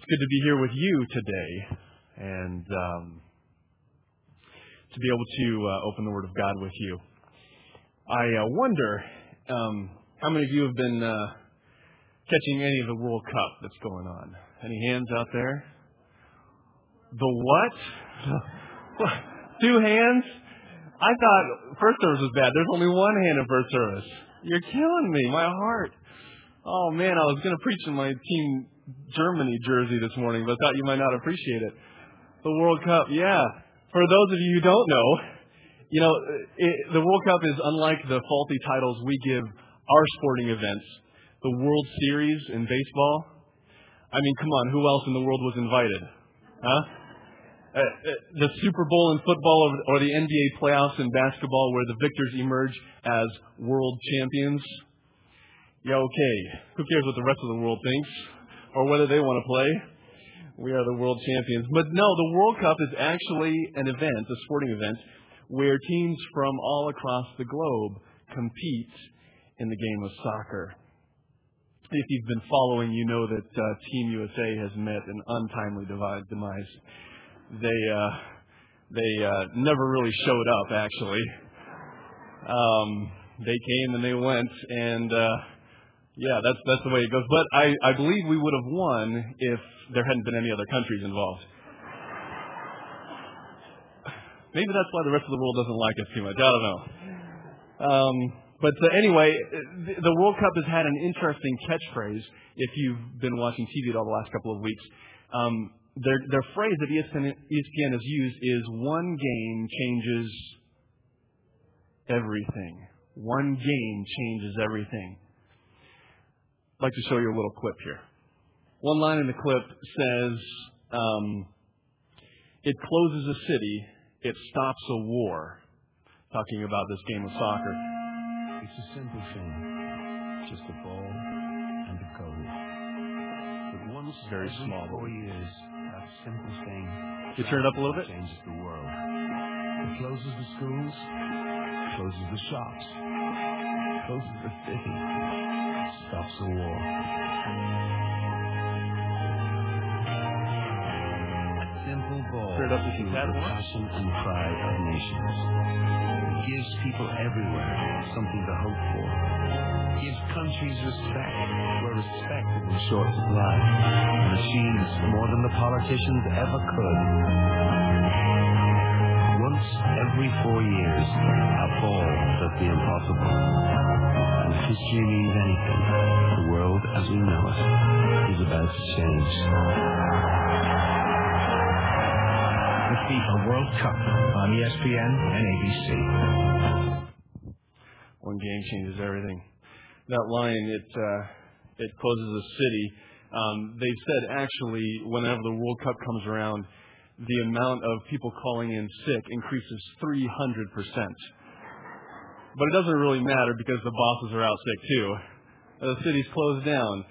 It's good to be here with you today and um, to be able to uh, open the Word of God with you. I uh, wonder um, how many of you have been uh, catching any of the World Cup that's going on? Any hands out there? The what? Two hands? I thought first service was bad. There's only one hand in first service. You're killing me, my heart. Oh man, I was going to preach in my team Germany jersey this morning, but I thought you might not appreciate it. The World Cup, yeah. For those of you who don't know, you know, it, the World Cup is unlike the faulty titles we give our sporting events. The World Series in baseball. I mean, come on, who else in the world was invited? Huh? Uh, uh, the Super Bowl in football or the NBA playoffs in basketball where the victors emerge as world champions. Yeah, okay. Who cares what the rest of the world thinks? Or whether they want to play. We are the world champions. But no, the World Cup is actually an event, a sporting event, where teams from all across the globe compete in the game of soccer. If you've been following, you know that uh, Team USA has met an untimely demise. They uh, they uh, never really showed up. Actually, um, they came and they went, and uh, yeah, that's that's the way it goes. But I, I believe we would have won if there hadn't been any other countries involved. Maybe that's why the rest of the world doesn't like us too much. I don't know. Um, but uh, anyway, the, World Cup has had an interesting catchphrase. If you've been watching TV at all the last couple of weeks, um, their their phrase that ESPN, ESPN has used is "one game changes everything." One game changes everything. I'd like to show you a little clip here. One line in the clip says, um, It closes a city, it stops a war. Talking about this game of soccer. It's a simple thing just a ball and a goal. But once Very every small. four years, that simple thing You turn it up a little bit? changes the world. It closes the schools, closes the shops, closes the city, stops the war. A simple ball Turn it up just a fuels the passion and pride of nations. It gives people everywhere something to hope for. Gives countries respect where respect is in short supply. And achieves more than the politicians ever could. Once every four years, a ball does the impossible. And if history means anything, the world as we know it is about to change. The FIFA World Cup on ESPN and ABC. One game changes everything. That line, it uh, it closes a city. Um, they've said actually, whenever the World Cup comes around, the amount of people calling in sick increases 300 percent. But it doesn't really matter because the bosses are out sick too. The city's closed down.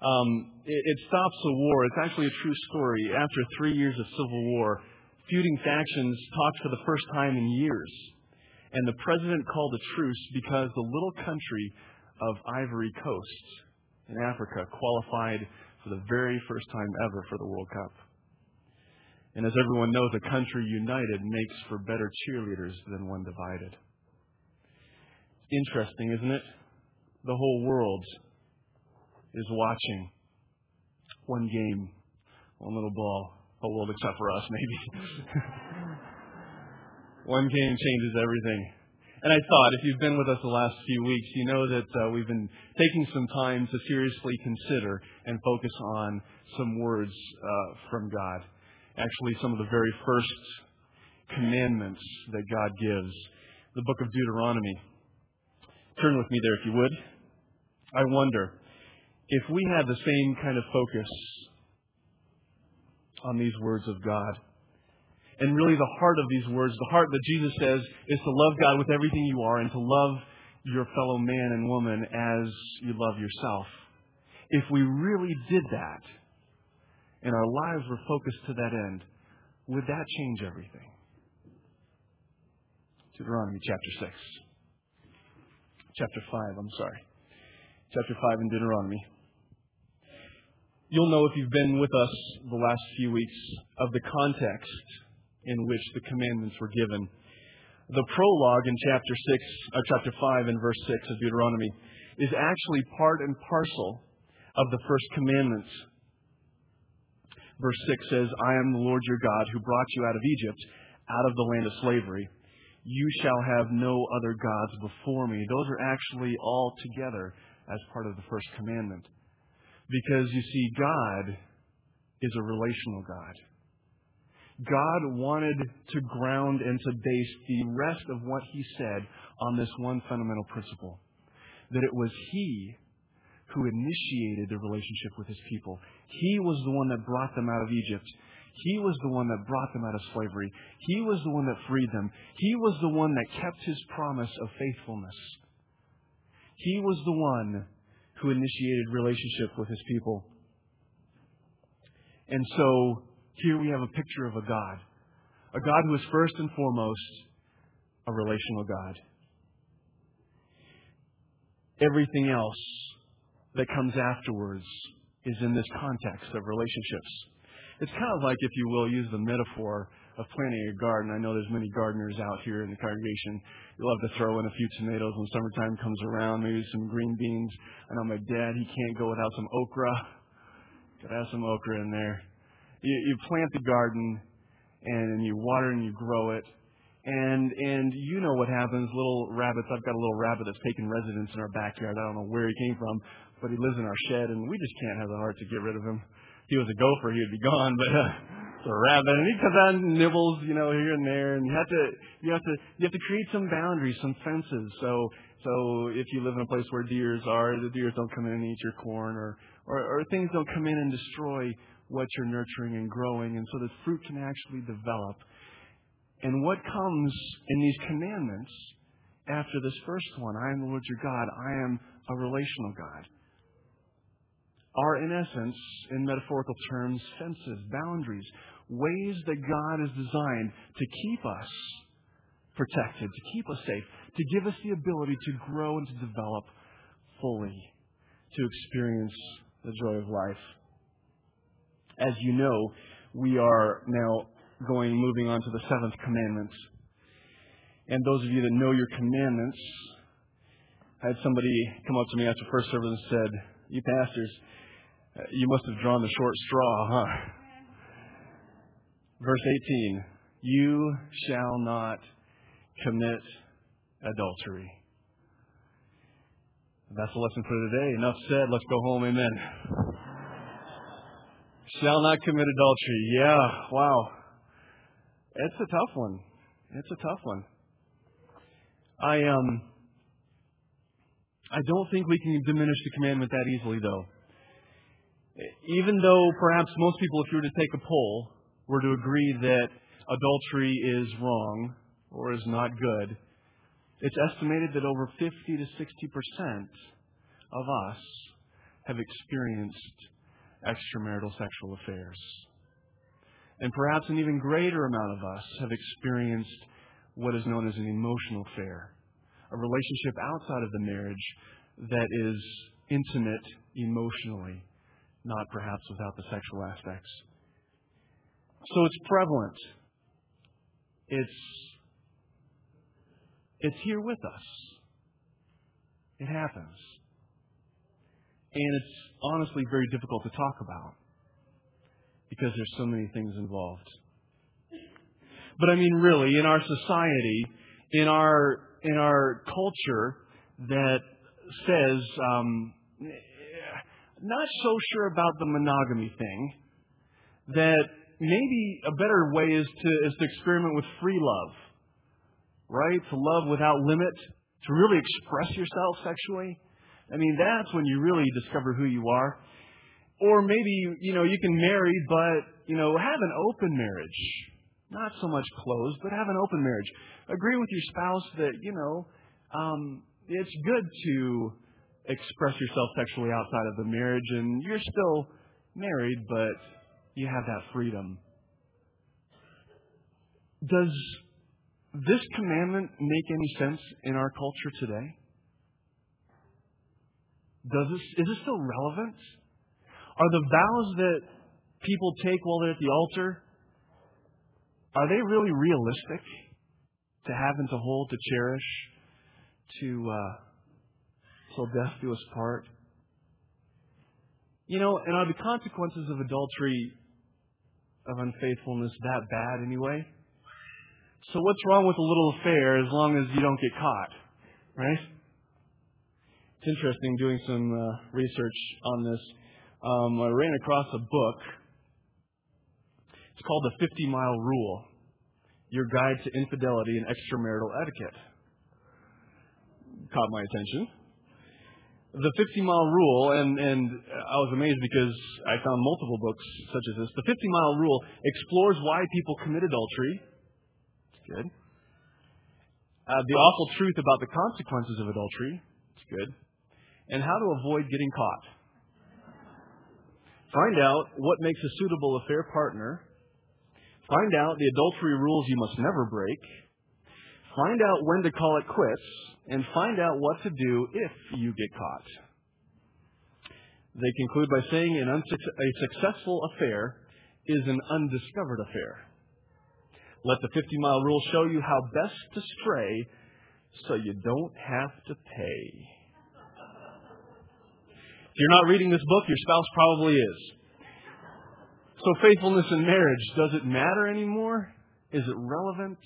Um, it, it stops a war. It's actually a true story. After three years of civil war, feuding factions talked for the first time in years. And the president called a truce because the little country of Ivory Coast in Africa qualified for the very first time ever for the World Cup. And as everyone knows, a country united makes for better cheerleaders than one divided. Interesting, isn't it? The whole world is watching one game, one little ball, whole world except for us, maybe. one game changes everything. And I thought, if you've been with us the last few weeks, you know that uh, we've been taking some time to seriously consider and focus on some words uh, from God. Actually, some of the very first commandments that God gives. The book of Deuteronomy. Turn with me there if you would. I wonder if we had the same kind of focus on these words of God. And really, the heart of these words, the heart that Jesus says, is to love God with everything you are and to love your fellow man and woman as you love yourself. If we really did that and our lives were focused to that end, would that change everything? Deuteronomy chapter 6. Chapter 5, I'm sorry. Chapter 5 in Deuteronomy. You'll know if you've been with us the last few weeks of the context in which the commandments were given. The prologue in chapter 6, or uh, chapter 5 and verse 6 of Deuteronomy is actually part and parcel of the first commandments. Verse 6 says, I am the Lord your God who brought you out of Egypt, out of the land of slavery. You shall have no other gods before me. Those are actually all together as part of the first commandment. Because you see, God is a relational God. God wanted to ground and to base the rest of what He said on this one fundamental principle that it was He who initiated the relationship with His people. He was the one that brought them out of Egypt. He was the one that brought them out of slavery. He was the one that freed them. He was the one that kept His promise of faithfulness. He was the one who initiated relationship with his people. And so here we have a picture of a God, a God who is first and foremost a relational God. Everything else that comes afterwards is in this context of relationships. It's kind of like, if you will, use the metaphor of planting a garden. I know there's many gardeners out here in the congregation. You love to throw in a few tomatoes when summertime comes around, maybe some green beans. I know my dad, he can't go without some okra. Gotta have some okra in there. You, you plant the garden and you water and you grow it. And and you know what happens, little rabbits. I've got a little rabbit that's taken residence in our backyard. I don't know where he came from, but he lives in our shed, and we just can't have the heart to get rid of him. He was a gopher, he'd be gone. But uh, a rabbit, and he comes out and nibbles, you know, here and there, and you have to, you have to, you have to create some boundaries, some fences. So, so if you live in a place where deers are, the deers don't come in and eat your corn, or, or, or things don't come in and destroy what you're nurturing and growing, and so the fruit can actually develop. And what comes in these commandments after this first one, I am the Lord your God, I am a relational God are, in essence, in metaphorical terms, fences, boundaries, ways that God has designed to keep us protected, to keep us safe, to give us the ability to grow and to develop fully, to experience the joy of life. As you know, we are now going, moving on to the seventh commandment. And those of you that know your commandments, I had somebody come up to me after first service and said, You pastors, you must have drawn the short straw, huh? Verse 18 You shall not commit adultery. That's the lesson for today. Enough said. Let's go home. Amen. Shall not commit adultery. Yeah, wow. It's a tough one. It's a tough one. I um I don't think we can diminish the commandment that easily though even though perhaps most people, if you were to take a poll, were to agree that adultery is wrong or is not good, it's estimated that over 50 to 60 percent of us have experienced extramarital sexual affairs. And perhaps an even greater amount of us have experienced what is known as an emotional affair, a relationship outside of the marriage that is intimate emotionally not perhaps without the sexual aspects. So it's prevalent. It's it's here with us. It happens. And it's honestly very difficult to talk about because there's so many things involved. But I mean really in our society, in our in our culture that says um, not so sure about the monogamy thing, that maybe a better way is to, is to experiment with free love, right? To love without limit, to really express yourself sexually. I mean, that's when you really discover who you are. Or maybe, you know, you can marry, but, you know, have an open marriage. Not so much closed, but have an open marriage. Agree with your spouse that, you know, um, it's good to express yourself sexually outside of the marriage and you're still married, but you have that freedom. Does this commandment make any sense in our culture today? Does this, is this still relevant? Are the vows that people take while they're at the altar, are they really realistic to have and to hold, to cherish, to uh, till death do us part? You know, and are the consequences of adultery, of unfaithfulness, that bad anyway? So what's wrong with a little affair as long as you don't get caught, right? It's interesting doing some uh, research on this. Um, I ran across a book. It's called the 50 Mile Rule Your Guide to Infidelity and Extramarital Etiquette. Caught my attention. The 50 mile rule, and, and I was amazed because I found multiple books such as this. The 50 mile rule explores why people commit adultery it's good. Uh, the awful truth about the consequences of adultery. It's good. And how to avoid getting caught. Find out what makes a suitable affair partner. Find out the adultery rules you must never break. Find out when to call it quits. And find out what to do if you get caught. They conclude by saying an a successful affair is an undiscovered affair. Let the 50 mile rule show you how best to stray so you don't have to pay. If you're not reading this book, your spouse probably is. So, faithfulness in marriage, does it matter anymore? Is it relevant?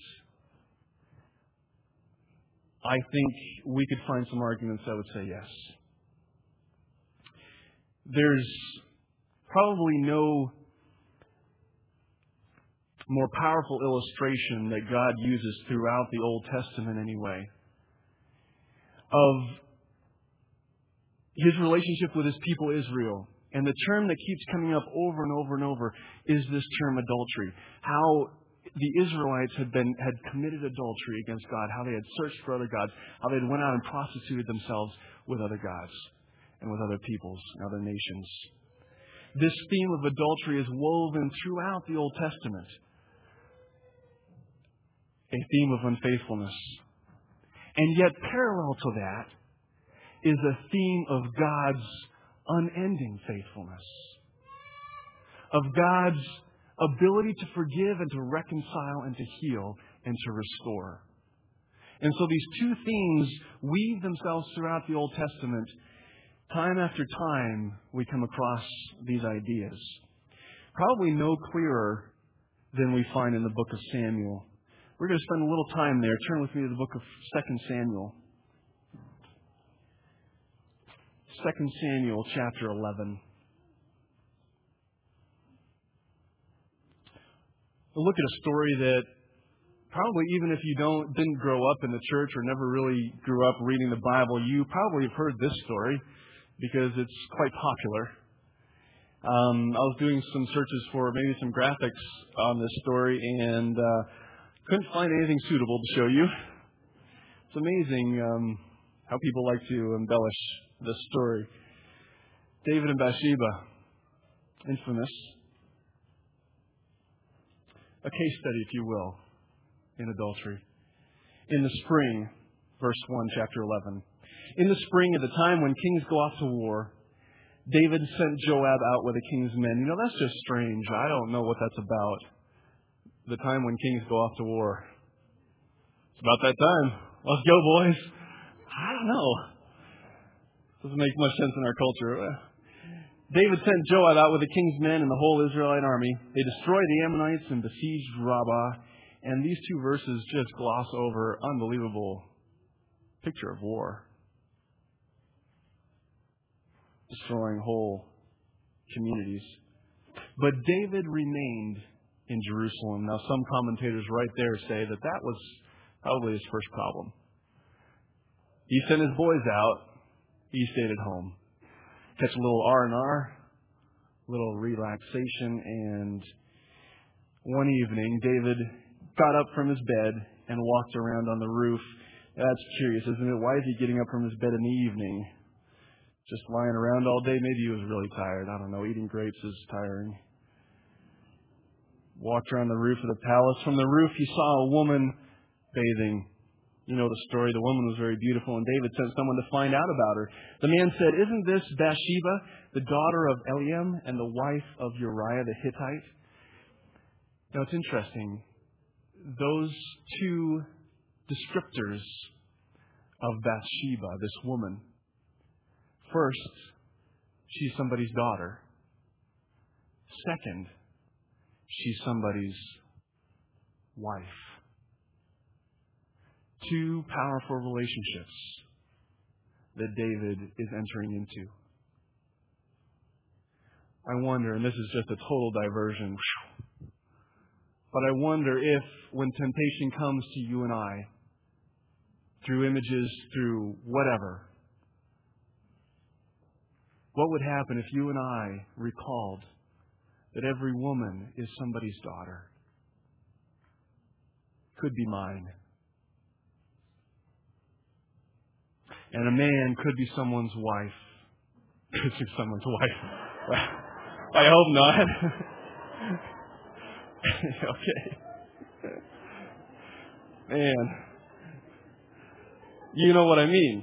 I think we could find some arguments that would say yes. There's probably no more powerful illustration that God uses throughout the Old Testament, anyway, of his relationship with his people Israel. And the term that keeps coming up over and over and over is this term adultery. How the Israelites had been had committed adultery against God, how they had searched for other gods, how they had went out and prostituted themselves with other gods and with other peoples and other nations. This theme of adultery is woven throughout the Old Testament a theme of unfaithfulness. And yet, parallel to that is a theme of God's unending faithfulness, of God's ability to forgive and to reconcile and to heal and to restore. And so these two themes weave themselves throughout the Old Testament. Time after time, we come across these ideas. Probably no clearer than we find in the book of Samuel. We're going to spend a little time there. Turn with me to the book of 2 Samuel. 2 Samuel chapter 11. Look at a story that probably even if you don't didn't grow up in the church or never really grew up reading the Bible, you probably have heard this story because it's quite popular. Um, I was doing some searches for maybe some graphics on this story, and uh, couldn't find anything suitable to show you. It's amazing um, how people like to embellish this story. David and Bathsheba, infamous. A case study, if you will, in adultery. In the spring, verse 1, chapter 11. In the spring, at the time when kings go off to war, David sent Joab out with the king's men. You know, that's just strange. I don't know what that's about the time when kings go off to war. It's about that time. Let's go, boys. I don't know. Doesn't make much sense in our culture. David sent Joab out with the king's men and the whole Israelite army. They destroyed the Ammonites and besieged Rabbah. And these two verses just gloss over unbelievable picture of war. Destroying whole communities. But David remained in Jerusalem. Now, some commentators right there say that that was probably his first problem. He sent his boys out. He stayed at home. Catch a little R and R, little relaxation, and one evening David got up from his bed and walked around on the roof. That's curious, isn't it? Why is he getting up from his bed in the evening? Just lying around all day? Maybe he was really tired. I don't know. Eating grapes is tiring walked around the roof of the palace. From the roof, he saw a woman bathing. You know the story. The woman was very beautiful, and David sent someone to find out about her. The man said, Isn't this Bathsheba, the daughter of Eliam and the wife of Uriah the Hittite? Now it's interesting. Those two descriptors of Bathsheba, this woman. First, she's somebody's daughter. Second, she's somebody's wife. Two powerful relationships that David is entering into. I wonder, and this is just a total diversion, but I wonder if when temptation comes to you and I, through images, through whatever, what would happen if you and I recalled that every woman is somebody's daughter? Could be mine. And a man could be someone's wife. Could be someone's wife. I hope not. okay. Man. You know what I mean.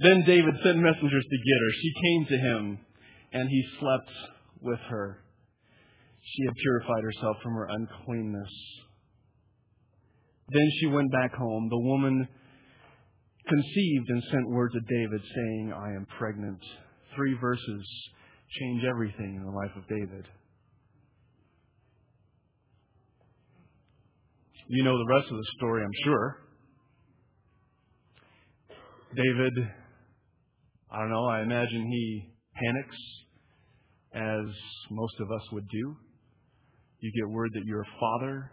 Then David sent messengers to get her. She came to him, and he slept with her. She had purified herself from her uncleanness. Then she went back home. The woman conceived and sent word to David saying, I am pregnant. Three verses change everything in the life of David. You know the rest of the story, I'm sure. David, I don't know, I imagine he panics, as most of us would do. You get word that you're a father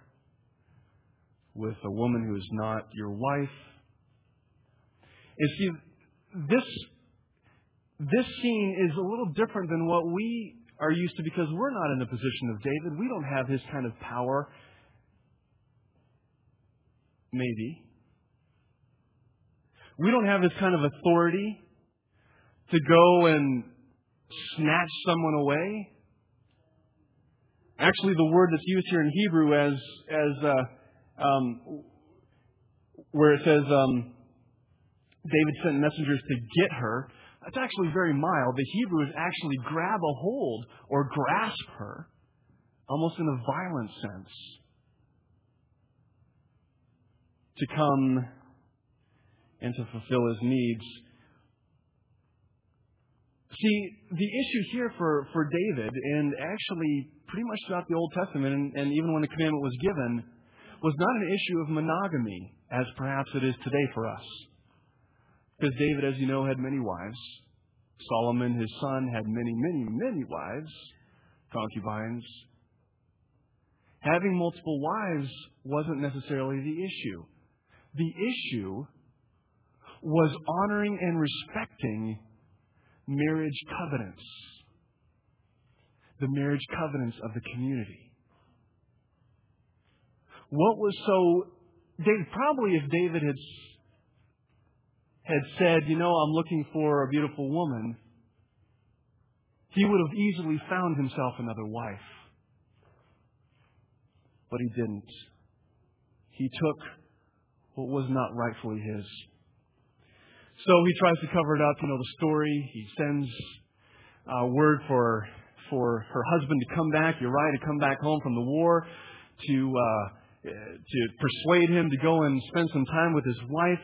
with a woman who is not your wife. And see, this, this scene is a little different than what we are used to because we're not in the position of David. We don't have his kind of power Maybe. We don't have this kind of authority to go and snatch someone away. Actually, the word that's used here in Hebrew as as uh, um, where it says um, David sent messengers to get her, that's actually very mild. The Hebrew is actually grab a hold or grasp her, almost in a violent sense to come and to fulfill his needs. See, the issue here for, for David, and actually pretty much throughout the Old Testament, and, and even when the commandment was given, was not an issue of monogamy, as perhaps it is today for us. Because David, as you know, had many wives. Solomon, his son, had many, many, many wives, concubines. Having multiple wives wasn't necessarily the issue. The issue was honoring and respecting marriage covenants, the marriage covenants of the community. What was so, David, probably if David had, had said, you know, I'm looking for a beautiful woman, he would have easily found himself another wife. But he didn't. He took what was not rightfully his. So he tries to cover it up, you know, the story. He sends uh, word for for her husband to come back, Uriah to come back home from the war, to uh, to persuade him to go and spend some time with his wife.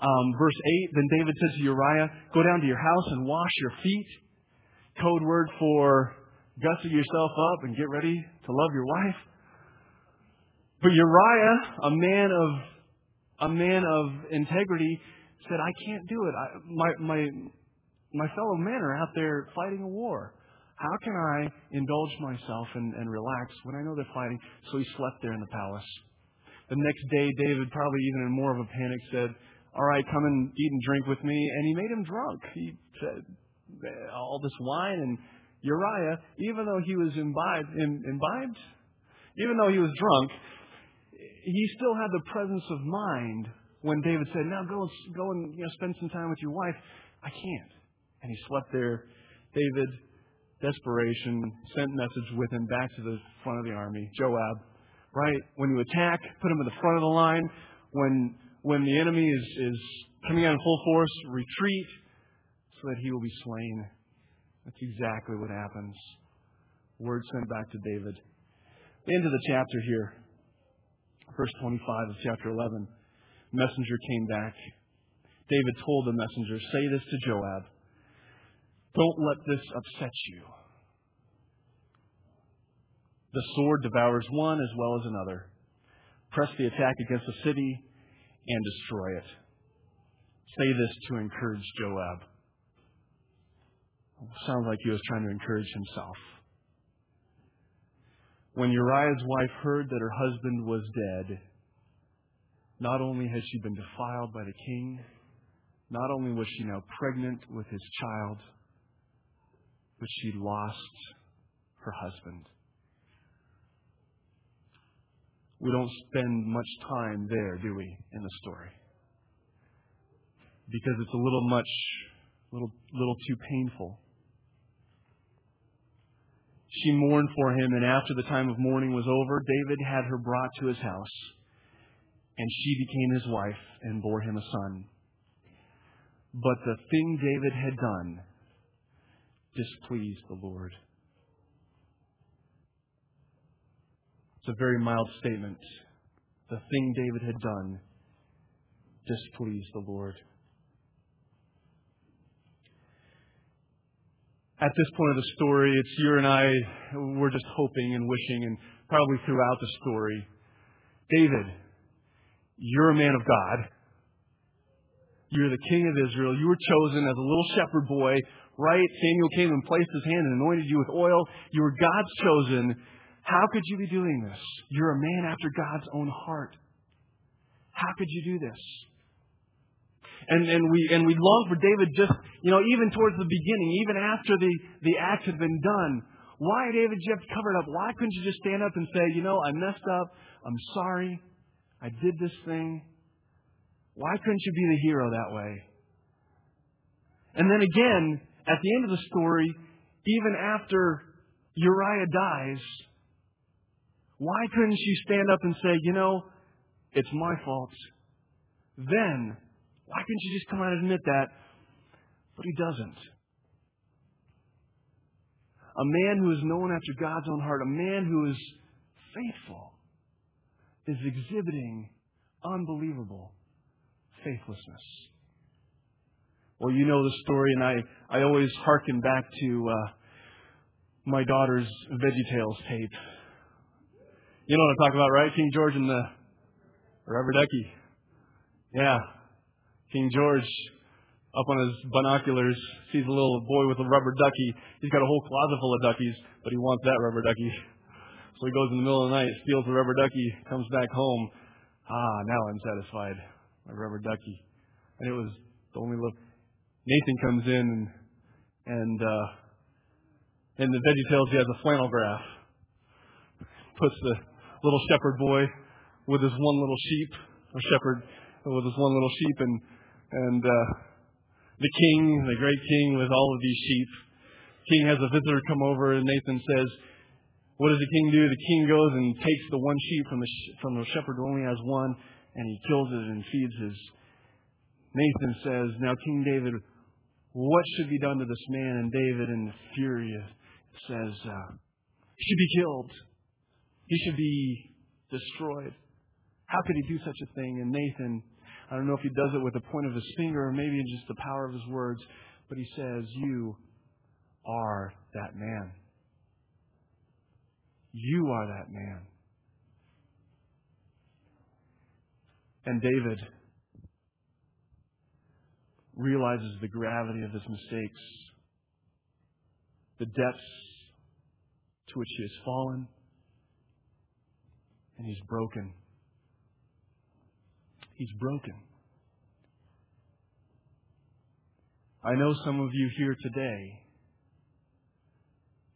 Um, verse 8, then David said to Uriah, Go down to your house and wash your feet. Code word for gussy yourself up and get ready to love your wife. But Uriah, a man of a man of integrity said, I can't do it. I, my, my, my fellow men are out there fighting a war. How can I indulge myself and, and relax when I know they're fighting? So he slept there in the palace. The next day, David, probably even in more of a panic, said, All right, come and eat and drink with me. And he made him drunk. He said, All this wine. And Uriah, even though he was imbibed, imbibed even though he was drunk, he still had the presence of mind when David said, "Now go go and you know, spend some time with your wife." I can't, and he slept there. David, desperation, sent message with him back to the front of the army. Joab, right? When you attack, put him at the front of the line. When, when the enemy is, is coming out in full force, retreat so that he will be slain. That's exactly what happens. Word sent back to David. The end of the chapter here, verse 25 of chapter 11. Messenger came back. David told the messenger, Say this to Joab. Don't let this upset you. The sword devours one as well as another. Press the attack against the city and destroy it. Say this to encourage Joab. Sounds like he was trying to encourage himself. When Uriah's wife heard that her husband was dead, not only had she been defiled by the king, not only was she now pregnant with his child, but she lost her husband. We don't spend much time there, do we, in the story? Because it's a little much, little, little too painful. She mourned for him, and after the time of mourning was over, David had her brought to his house, and she became his wife and bore him a son. But the thing David had done displeased the Lord. It's a very mild statement. The thing David had done displeased the Lord. At this point of the story, it's you and I, we're just hoping and wishing, and probably throughout the story, David, you're a man of God. You're the king of Israel. You were chosen as a little shepherd boy, right? Samuel came and placed his hand and anointed you with oil. You were God's chosen. How could you be doing this? You're a man after God's own heart. How could you do this? And, and we and we long for David just you know even towards the beginning, even after the the act had been done. Why, David, you have to cover it up? Why couldn't you just stand up and say, you know, I messed up. I'm sorry. I did this thing. Why couldn't you be the hero that way? And then again, at the end of the story, even after Uriah dies, why couldn't you stand up and say, you know, it's my fault? Then, why couldn't you just come out and admit that? But he doesn't. A man who is known after God's own heart, a man who is faithful, is exhibiting unbelievable faithlessness. Well, you know the story, and I, I always hearken back to uh, my daughter's VeggieTales tape. You know what I'm talking about, right? King George and the rubber ducky. Yeah. King George, up on his binoculars, sees a little boy with a rubber ducky. He's got a whole closet full of duckies, but he wants that rubber ducky. So he goes in the middle of the night, steals the rubber ducky, comes back home. Ah, now I'm satisfied my rubber ducky. And it was the only look. Nathan comes in and and uh, in the Veggie Tales he has a flannel graph. Puts the little shepherd boy with his one little sheep, or shepherd with his one little sheep, and and uh, the king, the great king, with all of these sheep. King has a visitor come over, and Nathan says, "What does the king do?" The king goes and takes the one sheep from the from the shepherd who only has one, and he kills it and feeds his. Nathan says, Now, King David, what should be done to this man? And David, in fury, says, uh, He should be killed. He should be destroyed. How could he do such a thing? And Nathan, I don't know if he does it with the point of his finger or maybe just the power of his words, but he says, You are that man. You are that man. And David realizes the gravity of his mistakes, the depths to which he has fallen, and he's broken. He's broken. I know some of you here today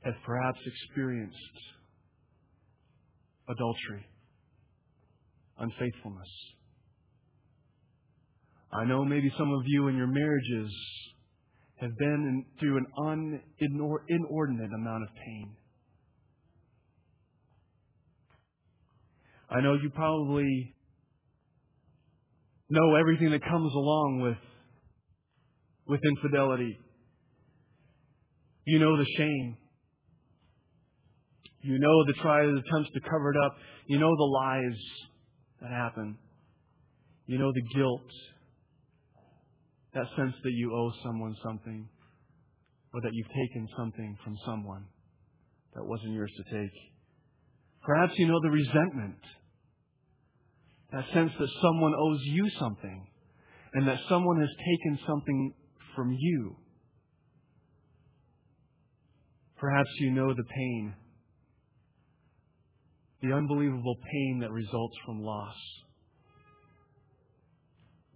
have perhaps experienced adultery, unfaithfulness. I know maybe some of you in your marriages have been through an inordinate amount of pain. I know you probably know everything that comes along with, with infidelity. You know the shame. You know the tries the attempts to cover it up. You know the lies that happen. You know the guilt. That sense that you owe someone something or that you've taken something from someone that wasn't yours to take. Perhaps you know the resentment. That sense that someone owes you something and that someone has taken something from you. Perhaps you know the pain the unbelievable pain that results from loss.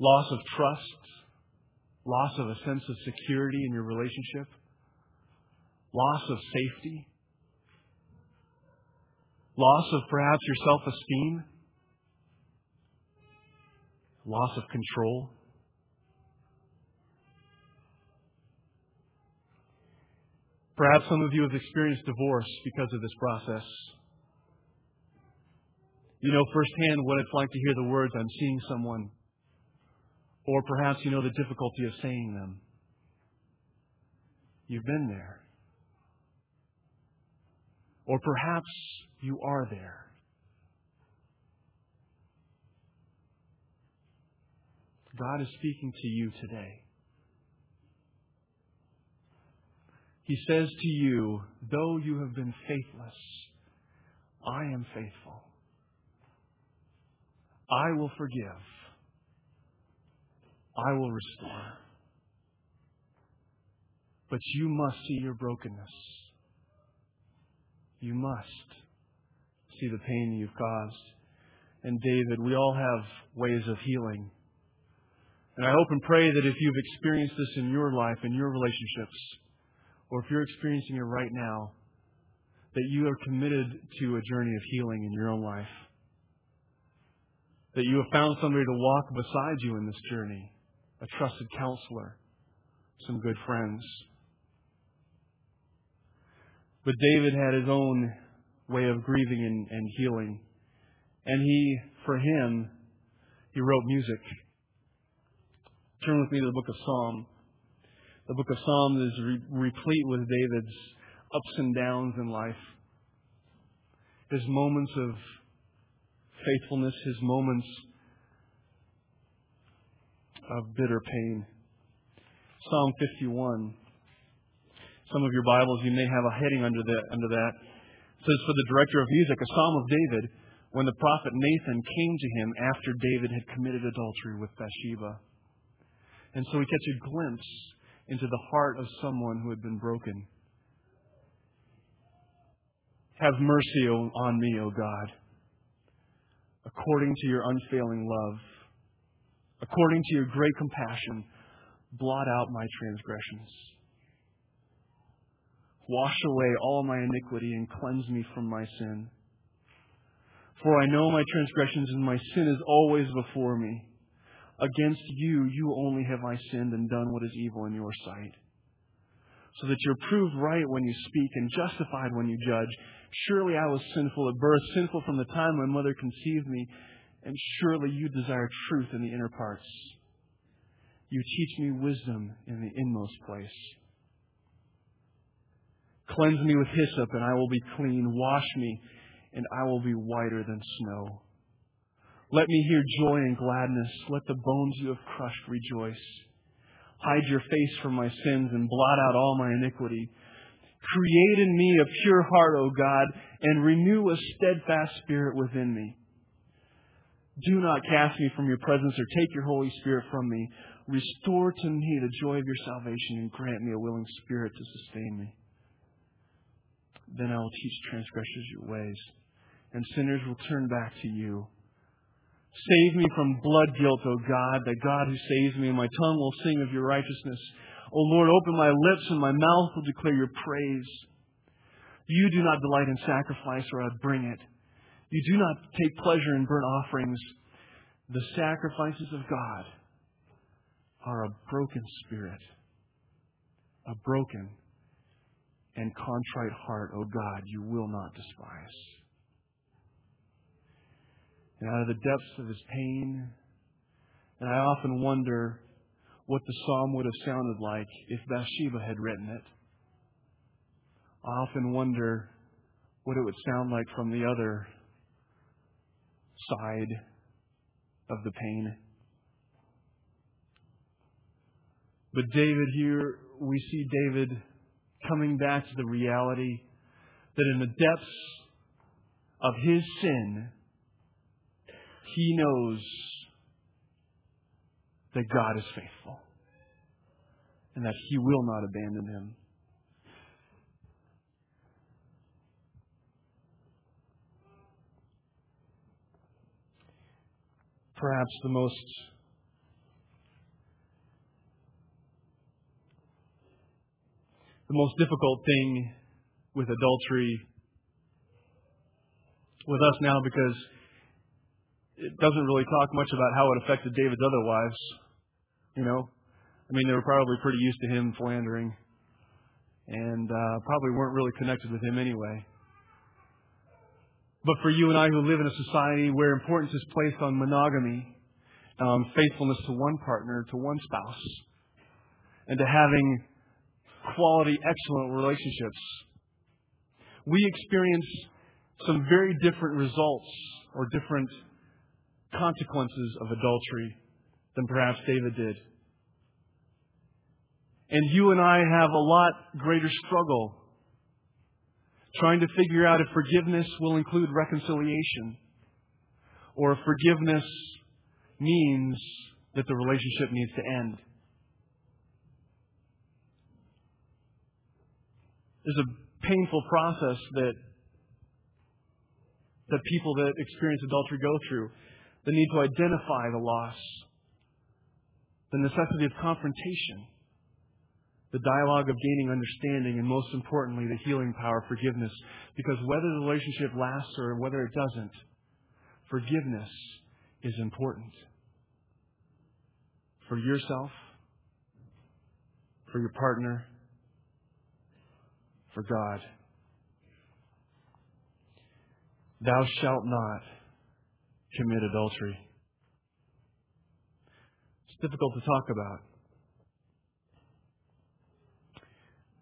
Loss of trust, loss of a sense of security in your relationship, loss of safety, loss of perhaps your self esteem, loss of control. Perhaps some of you have experienced divorce because of this process. You know firsthand what it's like to hear the words, I'm seeing someone. Or perhaps you know the difficulty of saying them. You've been there. Or perhaps you are there. God is speaking to you today. He says to you, though you have been faithless, I am faithful. I will forgive. I will restore. But you must see your brokenness. You must see the pain you've caused. And David, we all have ways of healing. And I hope and pray that if you've experienced this in your life, in your relationships, or if you're experiencing it right now, that you are committed to a journey of healing in your own life that you have found somebody to walk beside you in this journey, a trusted counselor, some good friends. But David had his own way of grieving and, and healing. And he, for him, he wrote music. Turn with me to the book of Psalm. The book of Psalms is re- replete with David's ups and downs in life. His moments of faithfulness, his moments of bitter pain. Psalm 51. Some of your Bibles, you may have a heading under that. Under that. It says, For the director of music, a psalm of David, when the prophet Nathan came to him after David had committed adultery with Bathsheba. And so we catch a glimpse into the heart of someone who had been broken. Have mercy on me, O God according to your unfailing love, according to your great compassion, blot out my transgressions. Wash away all my iniquity and cleanse me from my sin. For I know my transgressions and my sin is always before me. Against you, you only have I sinned and done what is evil in your sight. So that you're proved right when you speak and justified when you judge. Surely I was sinful at birth, sinful from the time my mother conceived me, and surely you desire truth in the inner parts. You teach me wisdom in the inmost place. Cleanse me with hyssop, and I will be clean. Wash me, and I will be whiter than snow. Let me hear joy and gladness. Let the bones you have crushed rejoice. Hide your face from my sins and blot out all my iniquity. Create in me a pure heart, O God, and renew a steadfast spirit within me. Do not cast me from your presence or take your Holy Spirit from me. Restore to me the joy of your salvation and grant me a willing spirit to sustain me. Then I will teach transgressors your ways, and sinners will turn back to you. Save me from blood guilt, O God, the God who saves me, and my tongue will sing of your righteousness. O Lord, open my lips, and my mouth will declare your praise. You do not delight in sacrifice, or I'd bring it. You do not take pleasure in burnt offerings. The sacrifices of God are a broken spirit, a broken and contrite heart, O God, you will not despise. And out of the depths of his pain. And I often wonder what the psalm would have sounded like if Bathsheba had written it. I often wonder what it would sound like from the other side of the pain. But David here, we see David coming back to the reality that in the depths of his sin, he knows that God is faithful and that he will not abandon him. Perhaps the most the most difficult thing with adultery with us now because it doesn't really talk much about how it affected David's other wives. You know, I mean, they were probably pretty used to him philandering, and uh, probably weren't really connected with him anyway. But for you and I who live in a society where importance is placed on monogamy, um, faithfulness to one partner, to one spouse, and to having quality, excellent relationships, we experience some very different results or different consequences of adultery than perhaps David did. And you and I have a lot greater struggle trying to figure out if forgiveness will include reconciliation or if forgiveness means that the relationship needs to end. There's a painful process that that people that experience adultery go through. The need to identify the loss, the necessity of confrontation, the dialogue of gaining understanding, and most importantly, the healing power of forgiveness. Because whether the relationship lasts or whether it doesn't, forgiveness is important. For yourself, for your partner, for God. Thou shalt not commit adultery. It's difficult to talk about.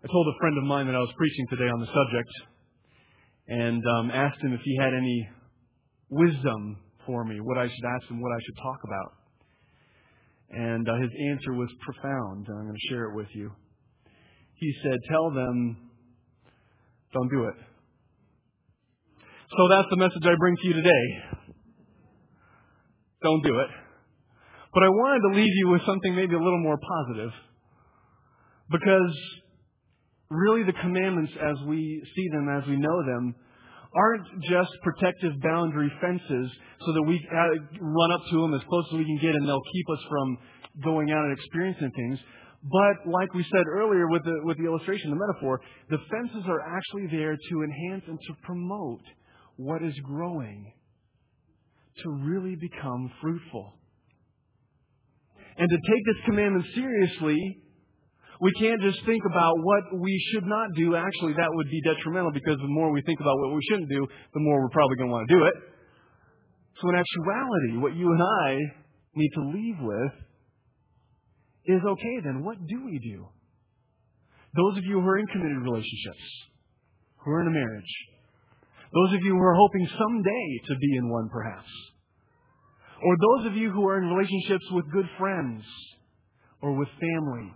I told a friend of mine that I was preaching today on the subject and um, asked him if he had any wisdom for me, what I should ask him, what I should talk about. And uh, his answer was profound, and I'm going to share it with you. He said, Tell them, don't do it. So that's the message I bring to you today. Don't do it. But I wanted to leave you with something maybe a little more positive. Because really the commandments as we see them, as we know them, aren't just protective boundary fences so that we uh, run up to them as close as we can get and they'll keep us from going out and experiencing things. But like we said earlier with the, with the illustration, the metaphor, the fences are actually there to enhance and to promote what is growing to really become fruitful. And to take this commandment seriously, we can't just think about what we should not do. Actually, that would be detrimental because the more we think about what we shouldn't do, the more we're probably going to want to do it. So, in actuality, what you and I need to leave with is okay, then what do we do? Those of you who are in committed relationships, who are in a marriage, those of you who are hoping someday to be in one, perhaps. Or those of you who are in relationships with good friends or with family.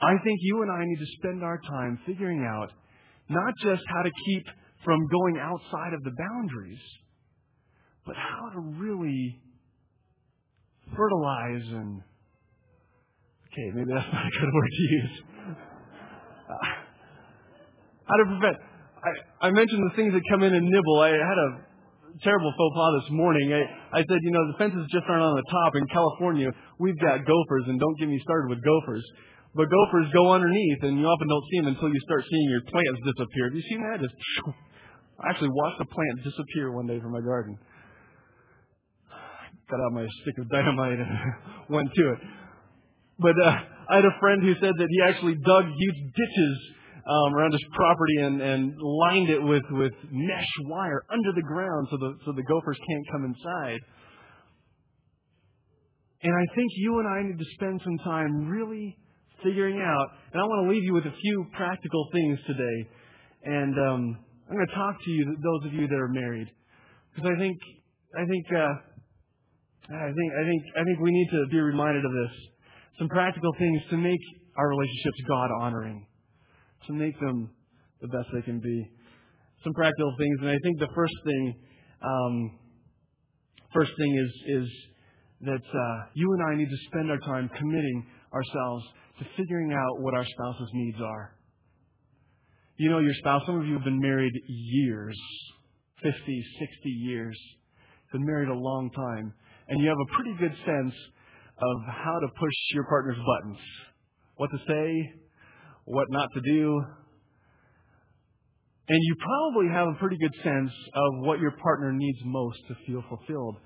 I think you and I need to spend our time figuring out not just how to keep from going outside of the boundaries, but how to really fertilize and. Okay, maybe that's not a good word to use. Uh, how to prevent. I, I mentioned the things that come in and nibble. I had a terrible faux pas this morning. I, I said, you know, the fences just aren't on the top. In California, we've got gophers, and don't get me started with gophers. But gophers go underneath, and you often don't see them until you start seeing your plants disappear. Have you seen that? Just I actually watched a plant disappear one day from my garden. Got out my stick of dynamite and went to it. But uh, I had a friend who said that he actually dug huge ditches um, around his property and, and lined it with, with mesh wire under the ground so the, so the gophers can't come inside. And I think you and I need to spend some time really figuring out, and I want to leave you with a few practical things today. And um, I'm going to talk to you, those of you that are married, because I think, I think, uh, I think, I think, I think we need to be reminded of this. Some practical things to make our relationships God honoring, to make them the best they can be. Some practical things, and I think the first thing, um, first thing is is that uh, you and I need to spend our time committing ourselves to figuring out what our spouse's needs are. You know your spouse, some of you have been married years, 50, 60 years, been married a long time, and you have a pretty good sense of how to push your partner's buttons. What to say, what not to do. And you probably have a pretty good sense of what your partner needs most to feel fulfilled.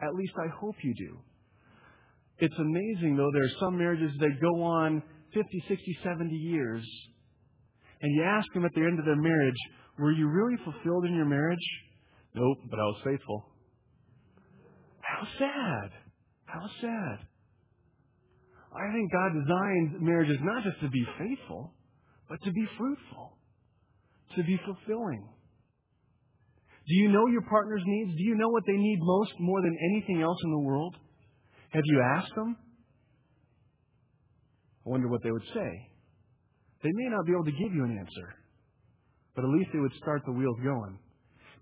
At least I hope you do. It's amazing, though, there are some marriages that go on 50, 60, 70 years, and you ask them at the end of their marriage, Were you really fulfilled in your marriage? Nope, but I was faithful. How sad. How sad. I think God designed marriages not just to be faithful, but to be fruitful, to be fulfilling. Do you know your partner's needs? Do you know what they need most more than anything else in the world? Have you asked them? I wonder what they would say. They may not be able to give you an answer, but at least they would start the wheels going.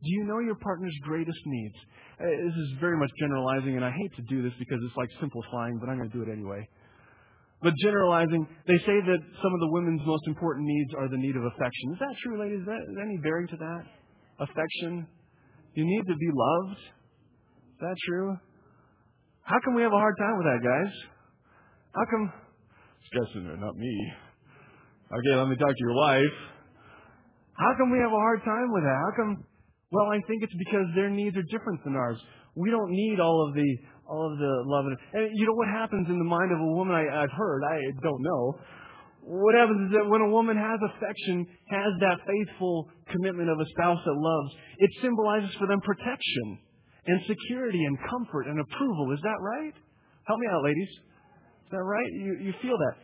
Do you know your partner's greatest needs? Uh, this is very much generalizing, and I hate to do this because it's like simplifying, but I'm going to do it anyway. But generalizing, they say that some of the women's most important needs are the need of affection. Is that true, ladies? Is, that, is there any bearing to that? Affection? You need to be loved? Is that true? How come we have a hard time with that, guys? How come? It's Stressing not me. Okay, let me talk to your wife. How come we have a hard time with that? How come? Well, I think it's because their needs are different than ours. We don't need all of the all of the love and, you know what happens in the mind of a woman. I, I've heard. I don't know. What happens is that when a woman has affection, has that faithful commitment of a spouse that loves, it symbolizes for them protection and security and comfort and approval. Is that right? Help me out, ladies. Is that right? You, you feel that.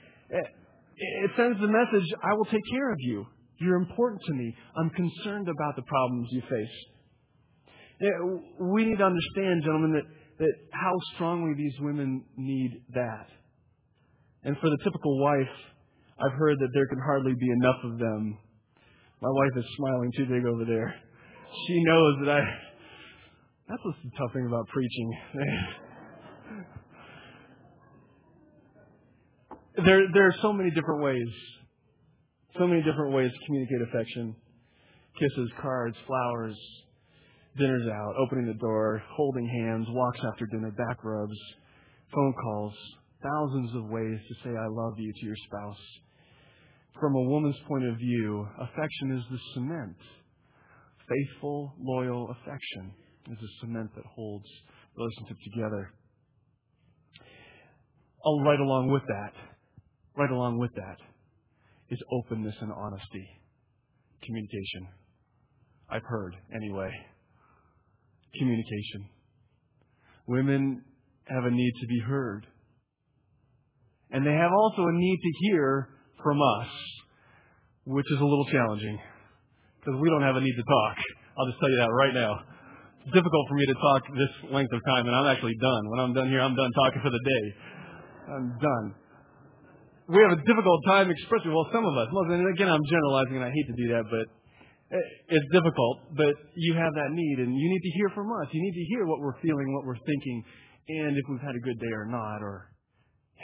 It, it sends the message, I will take care of you. You're important to me. I'm concerned about the problems you face. We need to understand, gentlemen, that, that how strongly these women need that. And for the typical wife, I've heard that there can hardly be enough of them. My wife is smiling too big over there. She knows that I, that's what's the tough thing about preaching. there, there are so many different ways, so many different ways to communicate affection. Kisses, cards, flowers, dinners out, opening the door, holding hands, walks after dinner, back rubs, phone calls, thousands of ways to say I love you to your spouse. From a woman's point of view, affection is the cement. Faithful, loyal affection is the cement that holds relationship together. Oh, right along with that, right along with that is openness and honesty, communication. I've heard anyway. Communication. Women have a need to be heard. And they have also a need to hear from us, which is a little challenging because we don't have a need to talk. I'll just tell you that right now It's difficult for me to talk this length of time, and I'm actually done. When I'm done here, I'm done talking for the day. I'm done. We have a difficult time expressing, well, some of us, again, I'm generalizing, and I hate to do that, but it's difficult, but you have that need, and you need to hear from us. You need to hear what we're feeling, what we're thinking, and if we've had a good day or not, or,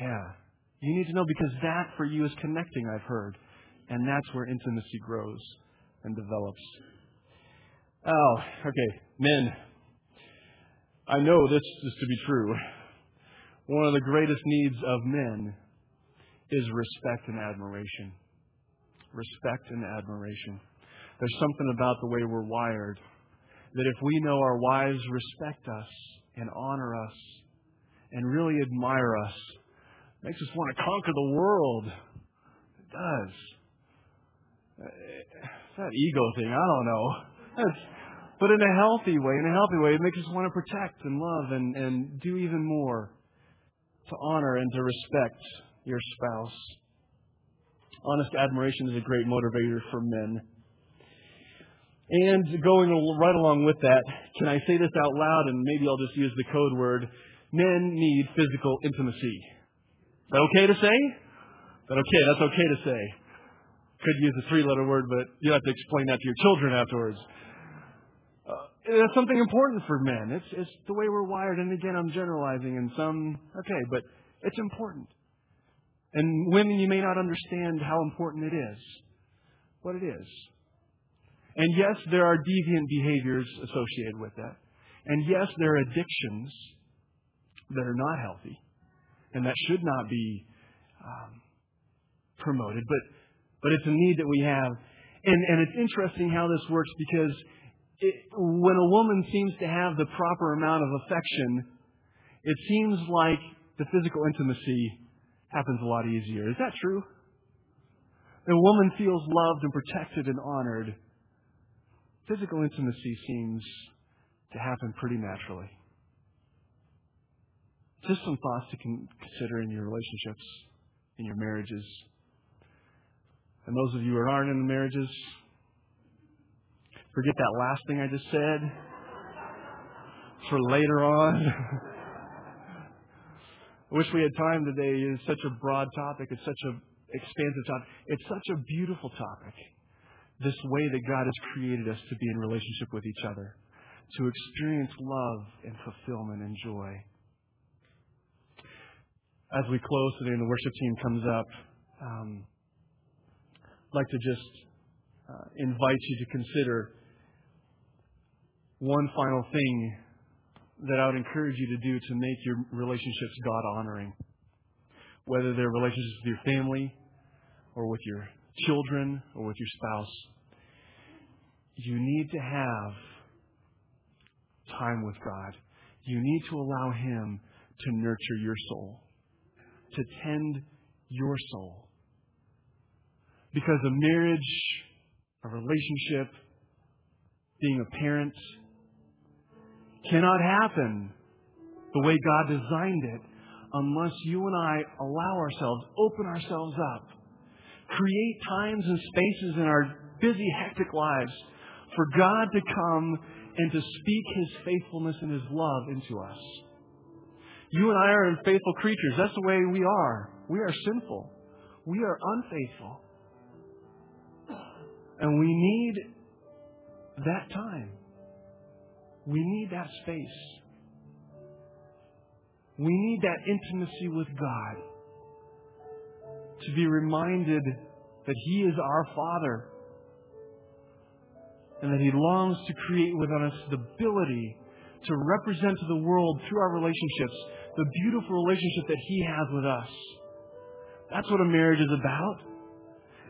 yeah. You need to know because that for you is connecting, I've heard. And that's where intimacy grows and develops. Oh, okay. Men, I know this is to be true. One of the greatest needs of men is respect and admiration. Respect and admiration. There's something about the way we're wired that if we know our wives respect us and honor us and really admire us, makes us want to conquer the world. It does. that ego thing. I don't know. But in a healthy way, in a healthy way, it makes us want to protect and love and, and do even more to honor and to respect your spouse. Honest admiration is a great motivator for men. And going right along with that, can I say this out loud and maybe I'll just use the code word? Men need physical intimacy. Is that okay to say? Is that okay? That's okay to say. Could use a three letter word, but you have to explain that to your children afterwards. Uh, that's something important for men. It's, it's the way we're wired. And again, I'm generalizing and some, okay, but it's important. And women, you may not understand how important it is, but it is. And yes, there are deviant behaviors associated with that. And yes, there are addictions that are not healthy and that should not be um, promoted. But, but it's a need that we have. And, and it's interesting how this works because it, when a woman seems to have the proper amount of affection, it seems like the physical intimacy happens a lot easier. Is that true? A woman feels loved and protected and honored. Physical intimacy seems to happen pretty naturally. Just some thoughts to consider in your relationships, in your marriages. And those of you who aren't in the marriages, forget that last thing I just said for later on. I wish we had time today. It's such a broad topic. It's such an expansive topic. It's such a beautiful topic. This way that God has created us to be in relationship with each other, to experience love and fulfillment and joy. As we close today and the worship team comes up, um, I'd like to just uh, invite you to consider one final thing that I would encourage you to do to make your relationships God honoring. Whether they're relationships with your family or with your children or with your spouse, you need to have time with God. You need to allow Him to nurture your soul, to tend your soul. Because a marriage, a relationship, being a parent, cannot happen the way God designed it unless you and I allow ourselves, open ourselves up, create times and spaces in our busy, hectic lives for God to come and to speak His faithfulness and His love into us. You and I are unfaithful creatures. That's the way we are. We are sinful. We are unfaithful. And we need that time. We need that space. We need that intimacy with God to be reminded that He is our Father and that He longs to create within us the ability to represent to the world through our relationships the beautiful relationship that He has with us. That's what a marriage is about.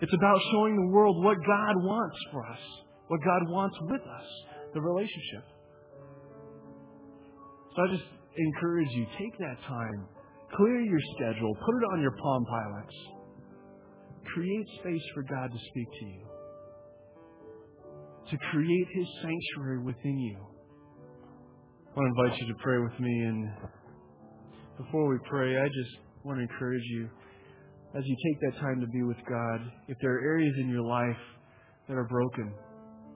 It's about showing the world what God wants for us, what God wants with us, the relationship. So I just encourage you, take that time, clear your schedule, put it on your Palm Pilots. Create space for God to speak to you, to create His sanctuary within you. I want to invite you to pray with me. And before we pray, I just want to encourage you as you take that time to be with God, if there are areas in your life that are broken,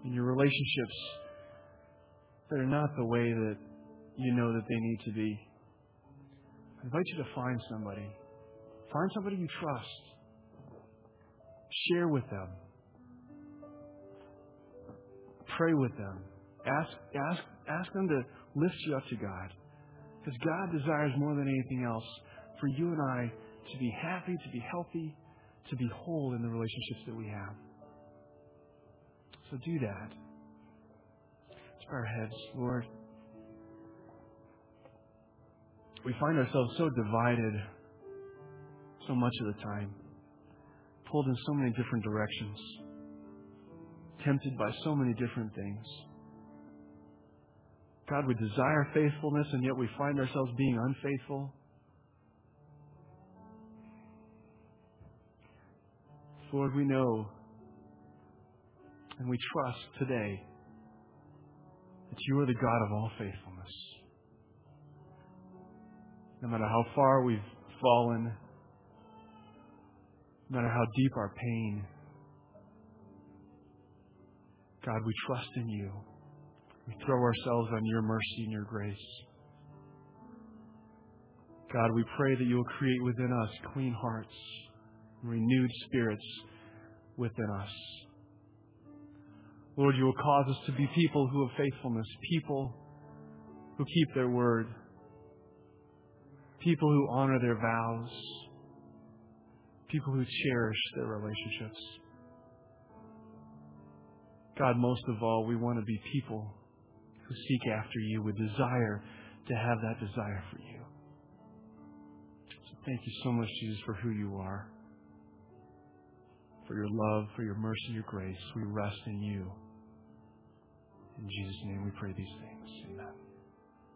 in your relationships that are not the way that you know that they need to be. I invite you to find somebody. Find somebody you trust. Share with them. Pray with them. Ask, ask, ask them to lift you up to God. Because God desires more than anything else for you and I to be happy, to be healthy, to be whole in the relationships that we have. So do that. Let's bow our heads, Lord we find ourselves so divided so much of the time, pulled in so many different directions, tempted by so many different things. God, we desire faithfulness, and yet we find ourselves being unfaithful. Lord, we know And we trust today that you are the God of all faithfulness. No matter how far we've fallen, no matter how deep our pain, God, we trust in you. We throw ourselves on your mercy and your grace. God, we pray that you will create within us clean hearts, renewed spirits within us. Lord, you will cause us to be people who have faithfulness, people who keep their word, people who honor their vows, people who cherish their relationships. God, most of all, we want to be people who seek after you with desire to have that desire for you. So thank you so much, Jesus, for who you are, for your love, for your mercy, your grace. We rest in you. In Jesus' name we pray these things. Amen.